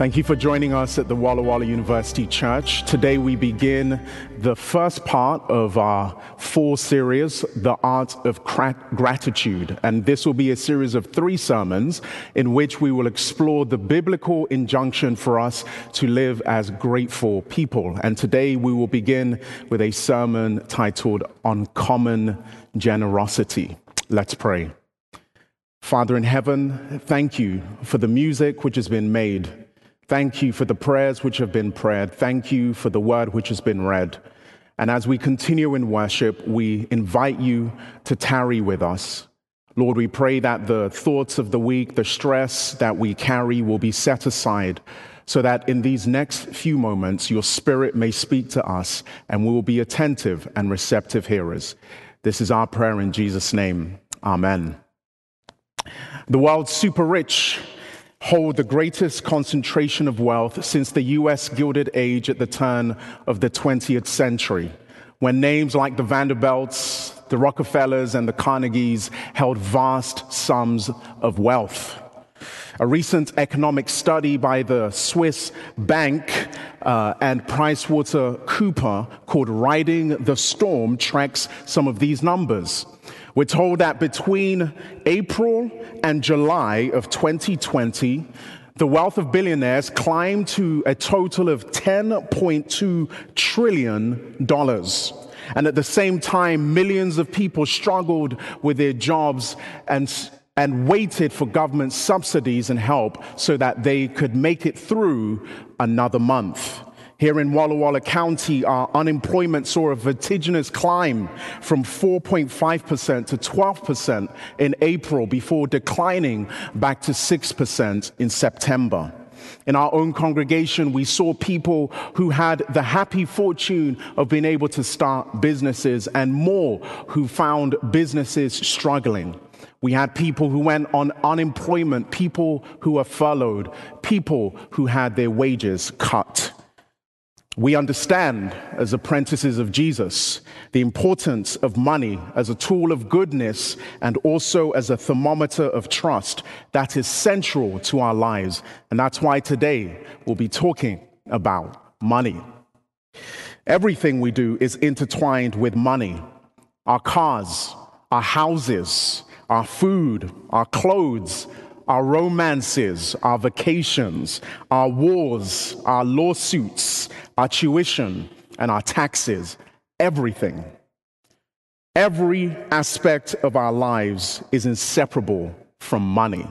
Thank you for joining us at the Walla Walla University Church. Today we begin the first part of our four series, The Art of Gratitude. And this will be a series of three sermons in which we will explore the biblical injunction for us to live as grateful people. And today we will begin with a sermon titled Uncommon Generosity. Let's pray. Father in heaven, thank you for the music which has been made Thank you for the prayers which have been prayed. Thank you for the word which has been read. And as we continue in worship, we invite you to tarry with us. Lord, we pray that the thoughts of the week, the stress that we carry will be set aside so that in these next few moments, your spirit may speak to us and we will be attentive and receptive hearers. This is our prayer in Jesus' name. Amen. The world's super rich hold the greatest concentration of wealth since the US Gilded Age at the turn of the 20th century, when names like the Vanderbilts, the Rockefellers, and the Carnegies held vast sums of wealth. A recent economic study by the Swiss bank uh, and Cooper called Riding the Storm tracks some of these numbers. We're told that between April and July of 2020, the wealth of billionaires climbed to a total of $10.2 trillion. And at the same time, millions of people struggled with their jobs and, and waited for government subsidies and help so that they could make it through another month. Here in Walla Walla County, our unemployment saw a vertiginous climb from 4.5% to 12% in April before declining back to 6% in September. In our own congregation, we saw people who had the happy fortune of being able to start businesses and more who found businesses struggling. We had people who went on unemployment, people who were furloughed, people who had their wages cut. We understand as apprentices of Jesus the importance of money as a tool of goodness and also as a thermometer of trust that is central to our lives. And that's why today we'll be talking about money. Everything we do is intertwined with money our cars, our houses, our food, our clothes, our romances, our vacations, our wars, our lawsuits, our tuition, and our taxes, everything. Every aspect of our lives is inseparable from money.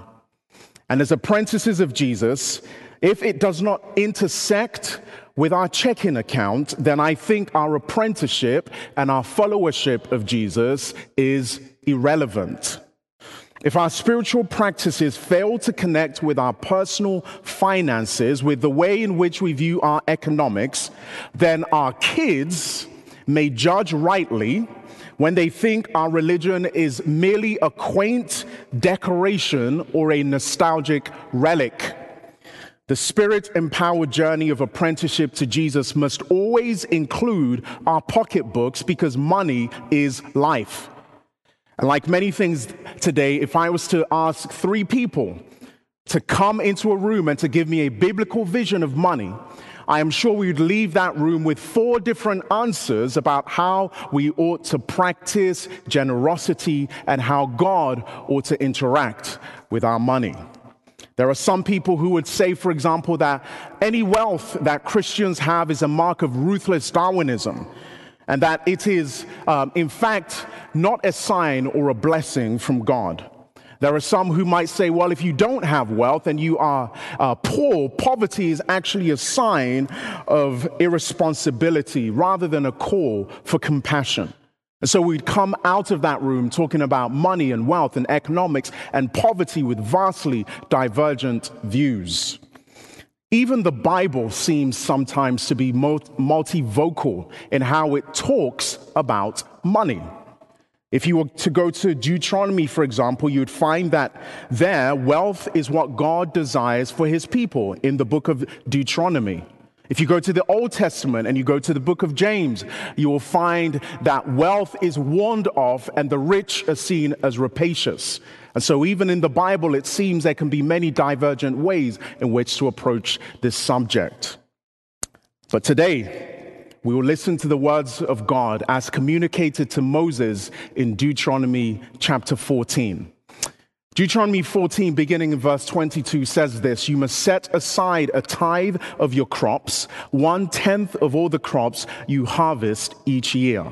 And as apprentices of Jesus, if it does not intersect with our checking account, then I think our apprenticeship and our followership of Jesus is irrelevant. If our spiritual practices fail to connect with our personal finances, with the way in which we view our economics, then our kids may judge rightly when they think our religion is merely a quaint decoration or a nostalgic relic. The spirit empowered journey of apprenticeship to Jesus must always include our pocketbooks because money is life. And like many things today, if I was to ask three people to come into a room and to give me a biblical vision of money, I am sure we would leave that room with four different answers about how we ought to practice generosity and how God ought to interact with our money. There are some people who would say, for example, that any wealth that Christians have is a mark of ruthless Darwinism and that it is, um, in fact, not a sign or a blessing from God. There are some who might say, well, if you don't have wealth and you are uh, poor, poverty is actually a sign of irresponsibility rather than a call for compassion. And so we'd come out of that room talking about money and wealth and economics and poverty with vastly divergent views. Even the Bible seems sometimes to be multivocal in how it talks about money. If you were to go to Deuteronomy, for example, you'd find that there, wealth is what God desires for his people in the book of Deuteronomy. If you go to the Old Testament and you go to the book of James, you will find that wealth is warned off and the rich are seen as rapacious. And so, even in the Bible, it seems there can be many divergent ways in which to approach this subject. But today, we will listen to the words of God as communicated to Moses in Deuteronomy chapter 14. Deuteronomy 14, beginning in verse 22, says this You must set aside a tithe of your crops, one tenth of all the crops you harvest each year.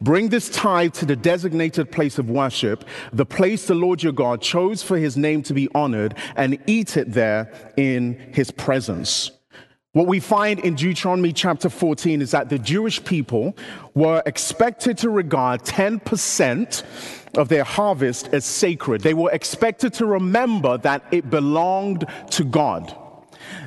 Bring this tithe to the designated place of worship, the place the Lord your God chose for his name to be honored, and eat it there in his presence. What we find in Deuteronomy chapter 14 is that the Jewish people were expected to regard 10% of their harvest as sacred. They were expected to remember that it belonged to God.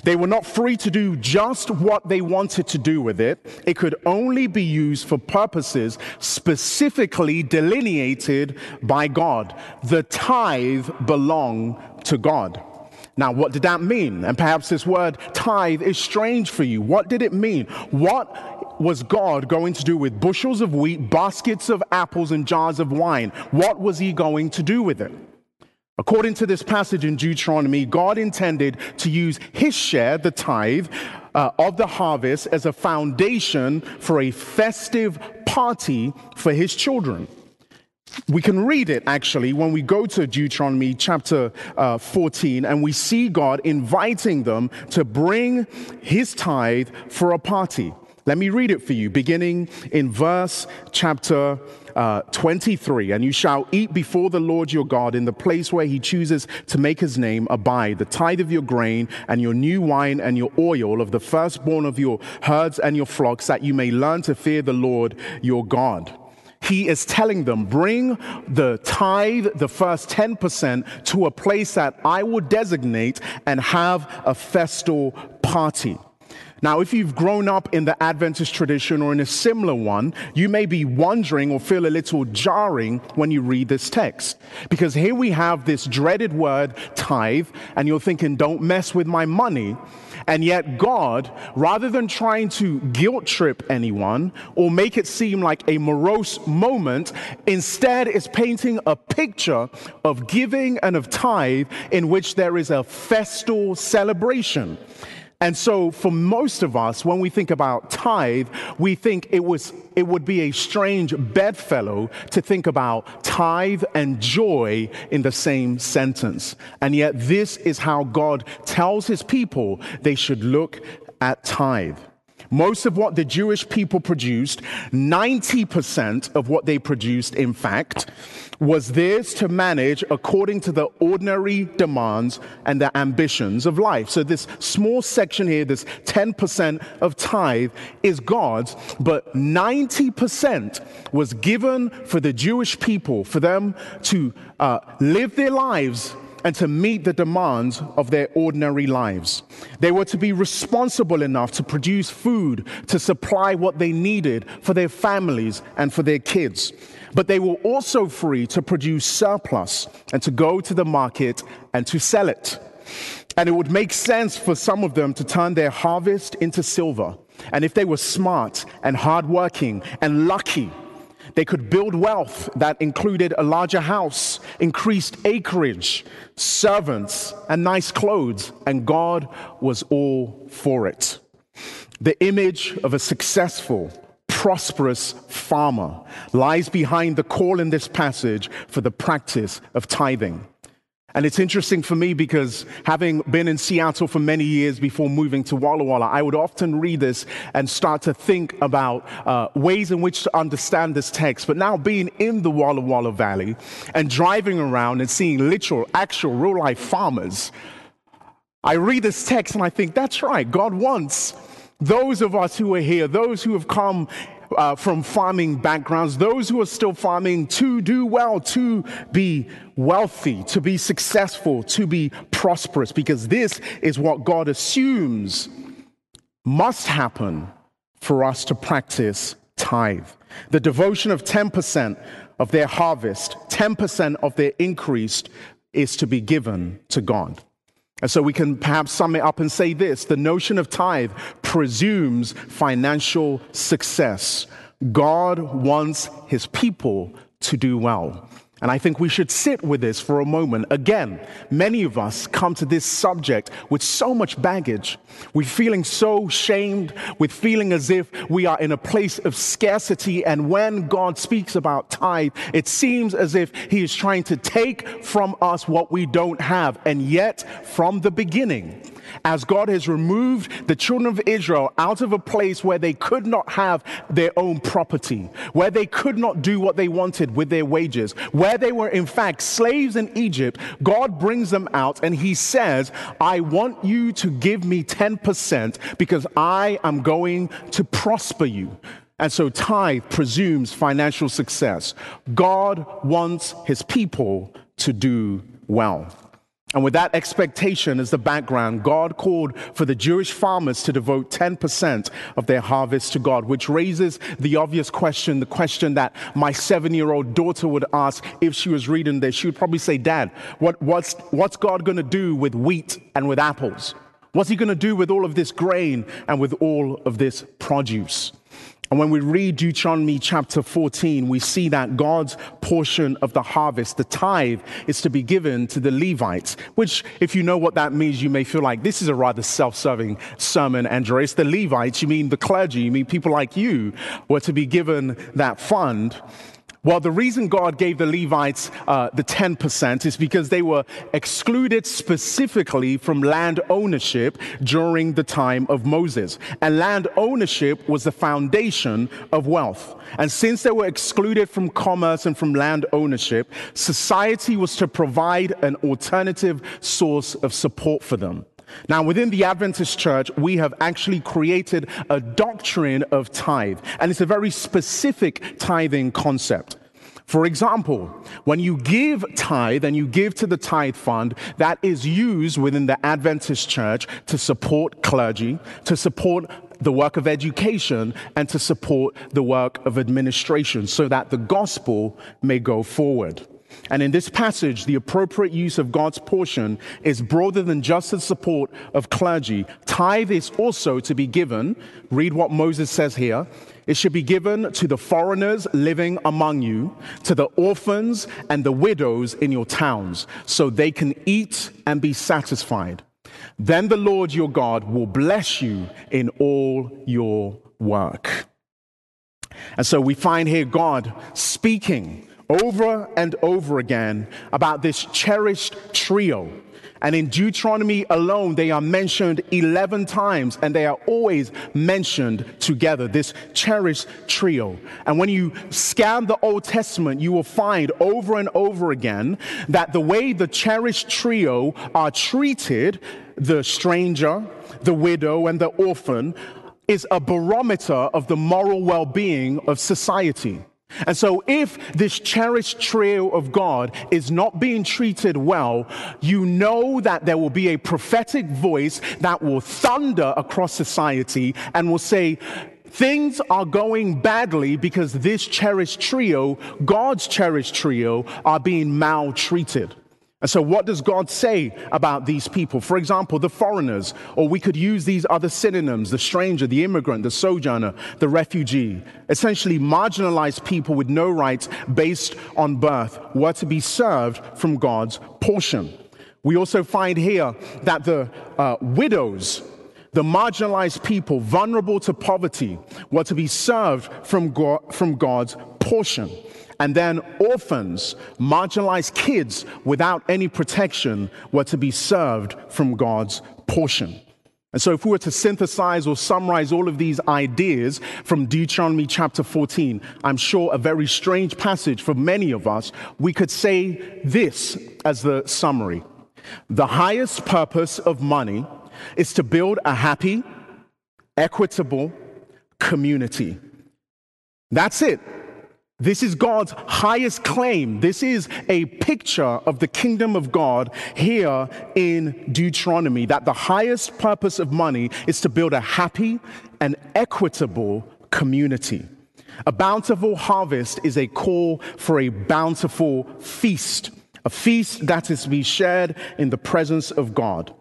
They were not free to do just what they wanted to do with it. It could only be used for purposes specifically delineated by God. The tithe belonged to God. Now, what did that mean? And perhaps this word tithe is strange for you. What did it mean? What was God going to do with bushels of wheat, baskets of apples, and jars of wine? What was he going to do with it? According to this passage in Deuteronomy, God intended to use his share, the tithe, uh, of the harvest as a foundation for a festive party for his children. We can read it actually when we go to Deuteronomy chapter uh, 14 and we see God inviting them to bring his tithe for a party. Let me read it for you, beginning in verse chapter uh, 23. And you shall eat before the Lord your God in the place where he chooses to make his name abide, the tithe of your grain and your new wine and your oil of the firstborn of your herds and your flocks, that you may learn to fear the Lord your God he is telling them, bring the tithe, the first 10%, to a place that I will designate and have a festal party. Now, if you've grown up in the Adventist tradition or in a similar one, you may be wondering or feel a little jarring when you read this text. Because here we have this dreaded word, tithe, and you're thinking, don't mess with my money. And yet, God, rather than trying to guilt trip anyone or make it seem like a morose moment, instead is painting a picture of giving and of tithe in which there is a festal celebration. And so, for most of us, when we think about tithe, we think it, was, it would be a strange bedfellow to think about tithe and joy in the same sentence. And yet, this is how God tells his people they should look at tithe. Most of what the Jewish people produced, 90% of what they produced, in fact, was theirs to manage according to the ordinary demands and the ambitions of life. So, this small section here, this 10% of tithe, is God's, but 90% was given for the Jewish people, for them to uh, live their lives and to meet the demands of their ordinary lives. They were to be responsible enough to produce food to supply what they needed for their families and for their kids. But they were also free to produce surplus and to go to the market and to sell it. And it would make sense for some of them to turn their harvest into silver. And if they were smart and hardworking and lucky, they could build wealth that included a larger house, increased acreage, servants, and nice clothes, and God was all for it. The image of a successful, prosperous farmer lies behind the call in this passage for the practice of tithing. And it's interesting for me because having been in Seattle for many years before moving to Walla Walla, I would often read this and start to think about uh, ways in which to understand this text. But now being in the Walla Walla Valley and driving around and seeing literal, actual, real life farmers, I read this text and I think, that's right. God wants those of us who are here, those who have come uh, from farming backgrounds, those who are still farming to do well, to be wealthy, to be successful, to be prosperous, because this is what God assumes must happen for us to practice tithe. The devotion of 10% of their harvest, 10% of their increase is to be given to God. And so we can perhaps sum it up and say this the notion of tithe presumes financial success. God wants his people to do well. And I think we should sit with this for a moment. Again, many of us come to this subject with so much baggage. We're feeling so shamed, with feeling as if we are in a place of scarcity. And when God speaks about tithe, it seems as if He is trying to take from us what we don't have. And yet, from the beginning, as God has removed the children of Israel out of a place where they could not have their own property, where they could not do what they wanted with their wages, where they were in fact slaves in Egypt, God brings them out and he says, I want you to give me 10% because I am going to prosper you. And so tithe presumes financial success. God wants his people to do well. And with that expectation as the background, God called for the Jewish farmers to devote 10% of their harvest to God, which raises the obvious question, the question that my seven year old daughter would ask if she was reading this. She would probably say, Dad, what, what's, what's God going to do with wheat and with apples? What's he going to do with all of this grain and with all of this produce? And when we read Deuteronomy chapter 14, we see that God's portion of the harvest, the tithe, is to be given to the Levites, which, if you know what that means, you may feel like this is a rather self serving sermon, Andreas. The Levites, you mean the clergy, you mean people like you, were to be given that fund. Well, the reason God gave the Levites uh, the 10% is because they were excluded specifically from land ownership during the time of Moses. And land ownership was the foundation of wealth. And since they were excluded from commerce and from land ownership, society was to provide an alternative source of support for them. Now, within the Adventist church, we have actually created a doctrine of tithe, and it's a very specific tithing concept. For example, when you give tithe and you give to the tithe fund, that is used within the Adventist church to support clergy, to support the work of education, and to support the work of administration so that the gospel may go forward. And in this passage, the appropriate use of God's portion is broader than just the support of clergy. Tithe is also to be given, read what Moses says here. It should be given to the foreigners living among you, to the orphans and the widows in your towns, so they can eat and be satisfied. Then the Lord your God will bless you in all your work. And so we find here God speaking over and over again about this cherished trio. And in Deuteronomy alone, they are mentioned 11 times and they are always mentioned together, this cherished trio. And when you scan the Old Testament, you will find over and over again that the way the cherished trio are treated, the stranger, the widow, and the orphan, is a barometer of the moral well being of society. And so, if this cherished trio of God is not being treated well, you know that there will be a prophetic voice that will thunder across society and will say, Things are going badly because this cherished trio, God's cherished trio, are being maltreated. And so, what does God say about these people? For example, the foreigners, or we could use these other synonyms the stranger, the immigrant, the sojourner, the refugee. Essentially, marginalized people with no rights based on birth were to be served from God's portion. We also find here that the uh, widows, the marginalized people vulnerable to poverty, were to be served from, God, from God's portion. And then orphans, marginalized kids without any protection were to be served from God's portion. And so, if we were to synthesize or summarize all of these ideas from Deuteronomy chapter 14, I'm sure a very strange passage for many of us, we could say this as the summary The highest purpose of money is to build a happy, equitable community. That's it. This is God's highest claim. This is a picture of the kingdom of God here in Deuteronomy that the highest purpose of money is to build a happy and equitable community. A bountiful harvest is a call for a bountiful feast, a feast that is to be shared in the presence of God.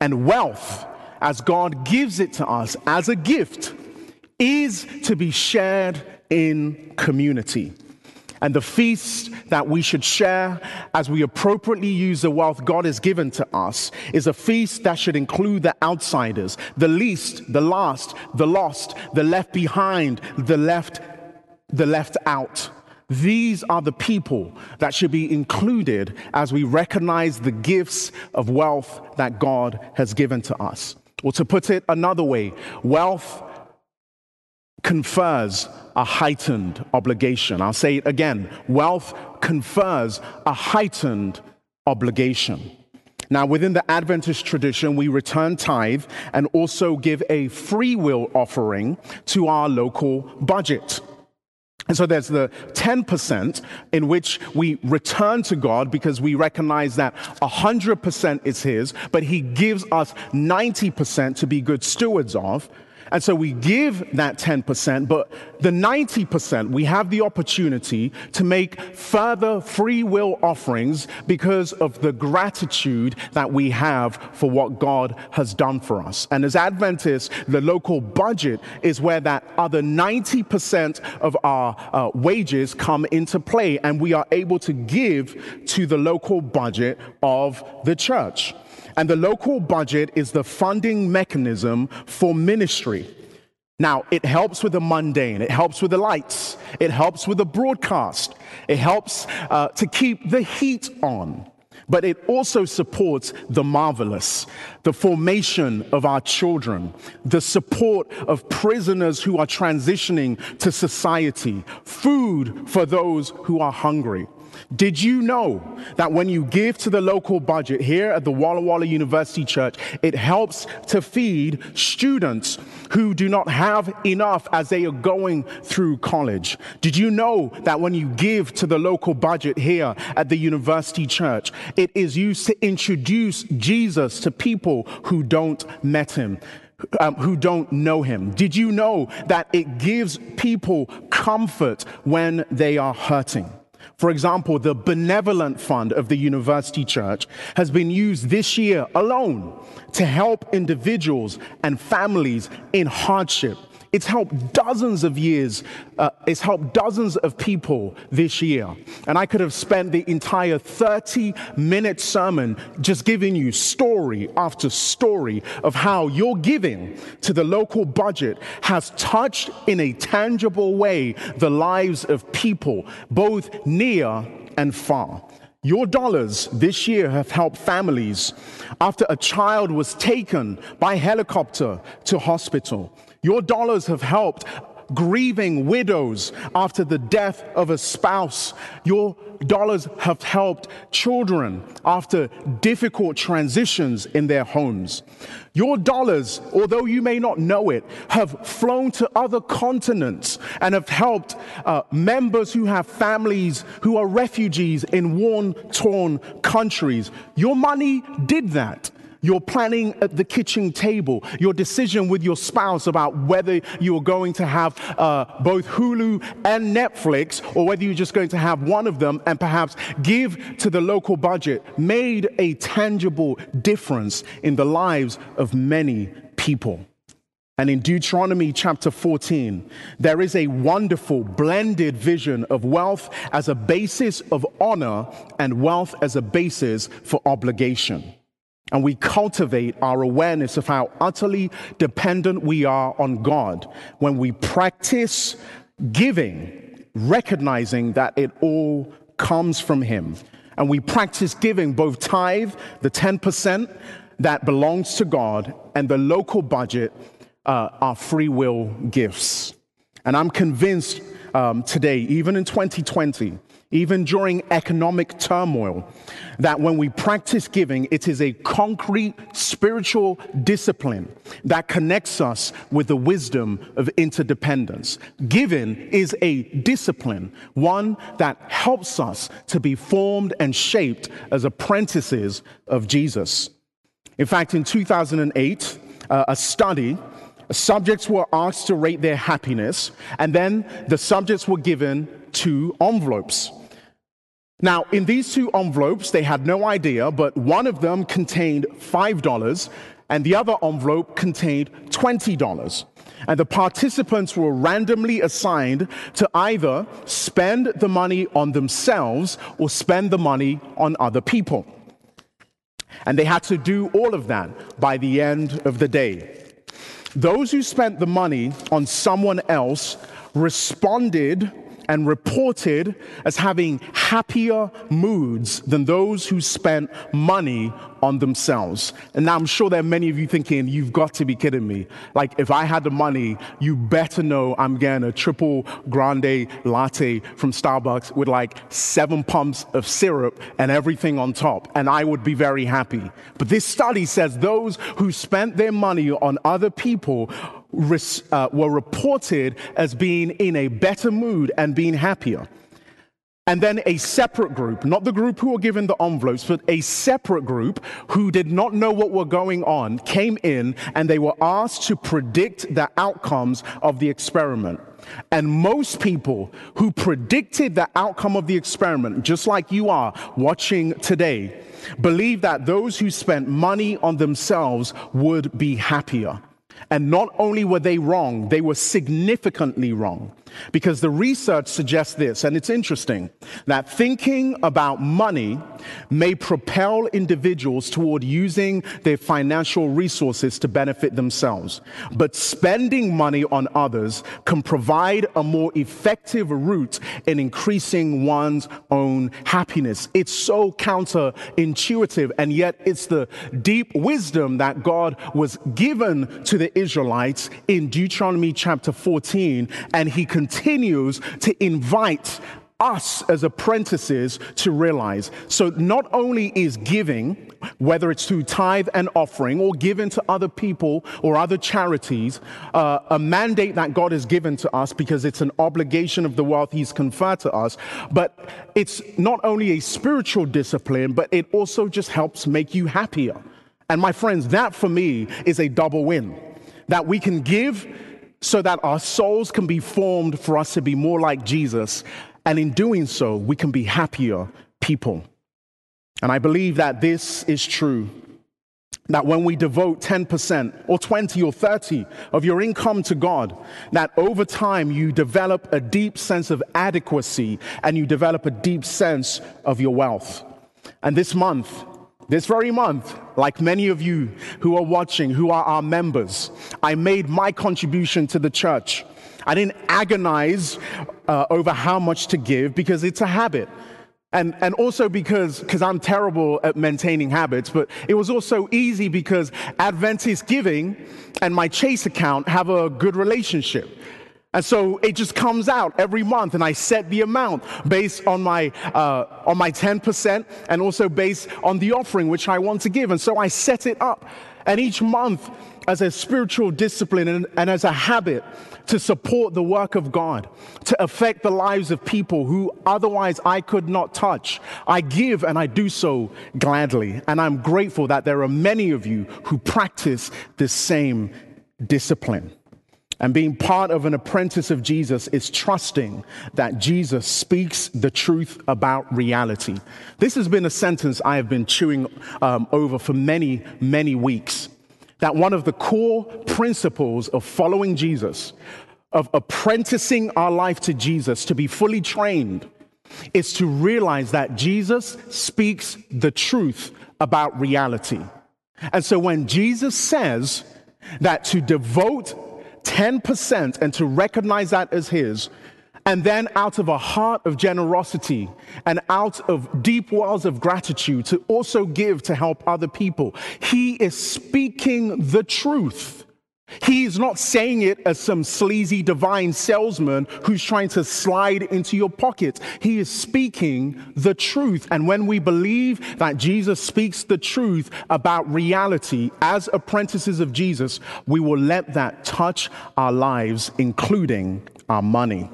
And wealth, as God gives it to us as a gift, is to be shared in community. And the feast that we should share as we appropriately use the wealth God has given to us is a feast that should include the outsiders, the least, the last, the lost, the left behind, the left, the left out. These are the people that should be included as we recognize the gifts of wealth that God has given to us. Or to put it another way, wealth confers a heightened obligation. I'll say it again wealth confers a heightened obligation. Now, within the Adventist tradition, we return tithe and also give a free will offering to our local budget. And so there's the 10% in which we return to God because we recognize that 100% is His, but He gives us 90% to be good stewards of. And so we give that 10%, but the 90%, we have the opportunity to make further free will offerings because of the gratitude that we have for what God has done for us. And as Adventists, the local budget is where that other 90% of our uh, wages come into play, and we are able to give to the local budget of the church. And the local budget is the funding mechanism for ministry. Now, it helps with the mundane, it helps with the lights, it helps with the broadcast, it helps uh, to keep the heat on. But it also supports the marvelous, the formation of our children, the support of prisoners who are transitioning to society, food for those who are hungry. Did you know that when you give to the local budget here at the Walla Walla University Church, it helps to feed students who do not have enough as they are going through college? Did you know that when you give to the local budget here at the University Church, it is used to introduce Jesus to people who don't met him? Um, who don't know him. Did you know that it gives people comfort when they are hurting? For example, the benevolent fund of the university church has been used this year alone to help individuals and families in hardship it's helped dozens of years, uh, it's helped dozens of people this year. And I could have spent the entire 30 minute sermon just giving you story after story of how your giving to the local budget has touched in a tangible way the lives of people, both near and far. Your dollars this year have helped families after a child was taken by helicopter to hospital. Your dollars have helped grieving widows after the death of a spouse. Your dollars have helped children after difficult transitions in their homes. Your dollars, although you may not know it, have flown to other continents and have helped uh, members who have families who are refugees in war torn countries. Your money did that your planning at the kitchen table, your decision with your spouse about whether you're going to have uh, both Hulu and Netflix or whether you're just going to have one of them and perhaps give to the local budget made a tangible difference in the lives of many people. And in Deuteronomy chapter 14, there is a wonderful blended vision of wealth as a basis of honor and wealth as a basis for obligation and we cultivate our awareness of how utterly dependent we are on God when we practice giving, recognizing that it all comes from Him. And we practice giving both tithe, the 10% that belongs to God, and the local budget, uh, our free will gifts. And I'm convinced um, today, even in 2020, even during economic turmoil, that when we practice giving, it is a concrete spiritual discipline that connects us with the wisdom of interdependence. Giving is a discipline, one that helps us to be formed and shaped as apprentices of Jesus. In fact, in 2008, uh, a study subjects were asked to rate their happiness, and then the subjects were given two envelopes. Now, in these two envelopes, they had no idea, but one of them contained $5 and the other envelope contained $20. And the participants were randomly assigned to either spend the money on themselves or spend the money on other people. And they had to do all of that by the end of the day. Those who spent the money on someone else responded and reported as having happier moods than those who spent money on themselves. And now I'm sure there are many of you thinking, you've got to be kidding me. Like, if I had the money, you better know I'm getting a triple grande latte from Starbucks with like seven pumps of syrup and everything on top, and I would be very happy. But this study says those who spent their money on other people uh, were reported as being in a better mood and being happier. And then a separate group, not the group who were given the envelopes, but a separate group who did not know what were going on came in and they were asked to predict the outcomes of the experiment. And most people who predicted the outcome of the experiment, just like you are watching today, believe that those who spent money on themselves would be happier. And not only were they wrong, they were significantly wrong. Because the research suggests this, and it's interesting, that thinking about money may propel individuals toward using their financial resources to benefit themselves. But spending money on others can provide a more effective route in increasing one's own happiness. It's so counterintuitive, and yet it's the deep wisdom that God was given to the Israelites in Deuteronomy chapter 14, and he continues to invite us as apprentices to realize. So, not only is giving, whether it's through tithe and offering or given to other people or other charities, uh, a mandate that God has given to us because it's an obligation of the wealth He's conferred to us, but it's not only a spiritual discipline, but it also just helps make you happier. And my friends, that for me is a double win that we can give so that our souls can be formed for us to be more like Jesus. And in doing so, we can be happier people. And I believe that this is true. That when we devote 10% or 20 or 30 of your income to God, that over time you develop a deep sense of adequacy and you develop a deep sense of your wealth. And this month, this very month, like many of you who are watching, who are our members, I made my contribution to the church. I didn't agonize uh, over how much to give because it's a habit. And, and also because because I'm terrible at maintaining habits, but it was also easy because Adventist giving and my Chase account have a good relationship. And so it just comes out every month, and I set the amount based on my uh, on my 10%, and also based on the offering which I want to give. And so I set it up, and each month, as a spiritual discipline and, and as a habit to support the work of God, to affect the lives of people who otherwise I could not touch, I give and I do so gladly. And I'm grateful that there are many of you who practice this same discipline. And being part of an apprentice of Jesus is trusting that Jesus speaks the truth about reality. This has been a sentence I have been chewing um, over for many, many weeks. That one of the core principles of following Jesus, of apprenticing our life to Jesus, to be fully trained, is to realize that Jesus speaks the truth about reality. And so when Jesus says that to devote 10% and to recognize that as His, and then out of a heart of generosity and out of deep wells of gratitude to also give to help other people. He is speaking the truth. He's not saying it as some sleazy divine salesman who's trying to slide into your pocket. He is speaking the truth. And when we believe that Jesus speaks the truth about reality as apprentices of Jesus, we will let that touch our lives, including our money.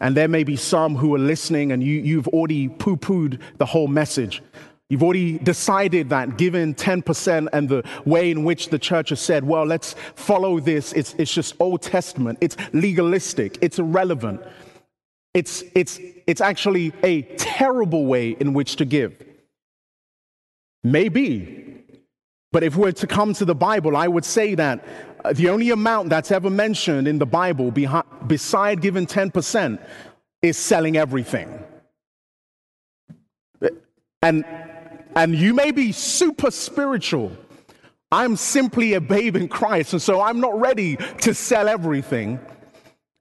And there may be some who are listening and you, you've already poo pooed the whole message. You've already decided that given 10% and the way in which the church has said, well, let's follow this, it's, it's just Old Testament, it's legalistic, it's irrelevant. It's, it's, it's actually a terrible way in which to give. Maybe. But if we're to come to the Bible, I would say that uh, the only amount that's ever mentioned in the Bible, beside giving 10%, is selling everything. And, and you may be super spiritual. I'm simply a babe in Christ, and so I'm not ready to sell everything.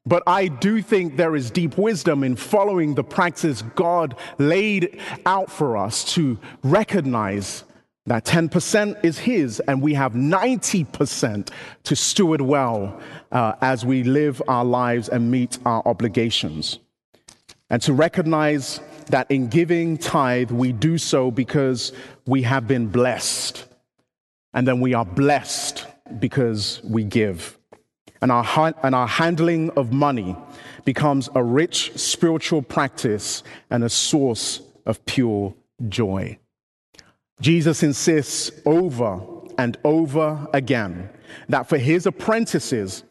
But I do think there is deep wisdom in following the practice God laid out for us to recognize that 10% is His, and we have 90% to steward well uh, as we live our lives and meet our obligations. And to recognize that in giving tithe, we do so because we have been blessed. And then we are blessed because we give. And our, and our handling of money becomes a rich spiritual practice and a source of pure joy. Jesus insists over and over again that for his apprentices,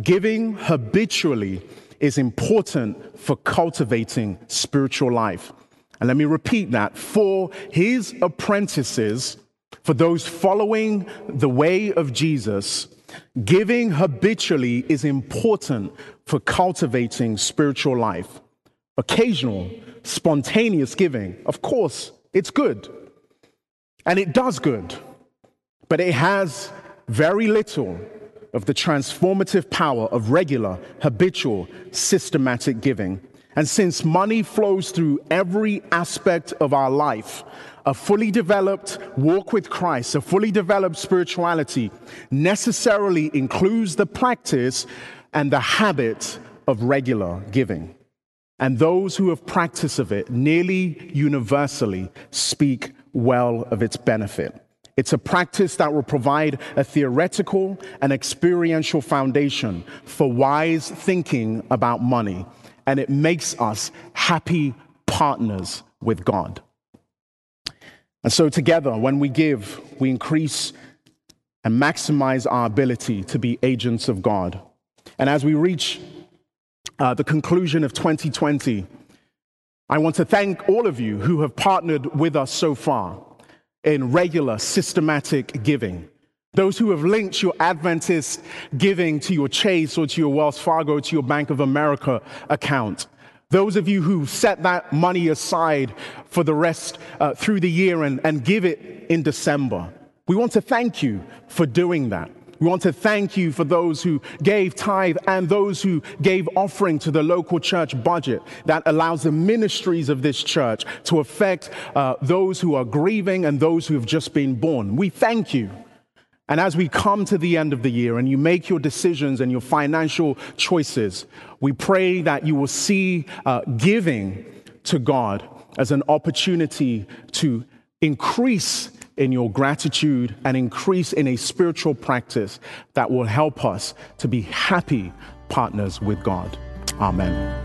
giving habitually is important for cultivating spiritual life. And let me repeat that for his apprentices, for those following the way of Jesus, giving habitually is important for cultivating spiritual life. Occasional, spontaneous giving, of course, it's good. And it does good, but it has very little of the transformative power of regular, habitual, systematic giving. And since money flows through every aspect of our life, a fully developed walk with Christ, a fully developed spirituality necessarily includes the practice and the habit of regular giving. And those who have practice of it nearly universally speak well of its benefit. It's a practice that will provide a theoretical and experiential foundation for wise thinking about money, and it makes us happy partners with God. And so, together, when we give, we increase and maximize our ability to be agents of God. And as we reach uh, the conclusion of 2020, I want to thank all of you who have partnered with us so far in regular, systematic giving. Those who have linked your Adventist giving to your Chase or to your Wells Fargo, to your Bank of America account. Those of you who set that money aside for the rest uh, through the year and, and give it in December. We want to thank you for doing that. We want to thank you for those who gave tithe and those who gave offering to the local church budget that allows the ministries of this church to affect uh, those who are grieving and those who have just been born. We thank you. And as we come to the end of the year and you make your decisions and your financial choices, we pray that you will see uh, giving to God as an opportunity to increase in your gratitude and increase in a spiritual practice that will help us to be happy partners with God. Amen.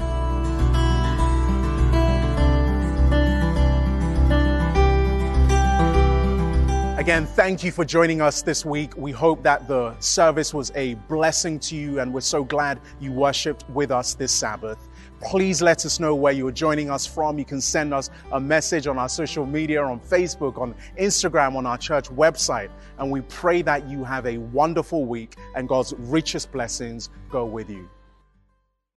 Again, thank you for joining us this week. We hope that the service was a blessing to you, and we're so glad you worshiped with us this Sabbath. Please let us know where you're joining us from. You can send us a message on our social media, on Facebook, on Instagram, on our church website. And we pray that you have a wonderful week and God's richest blessings go with you.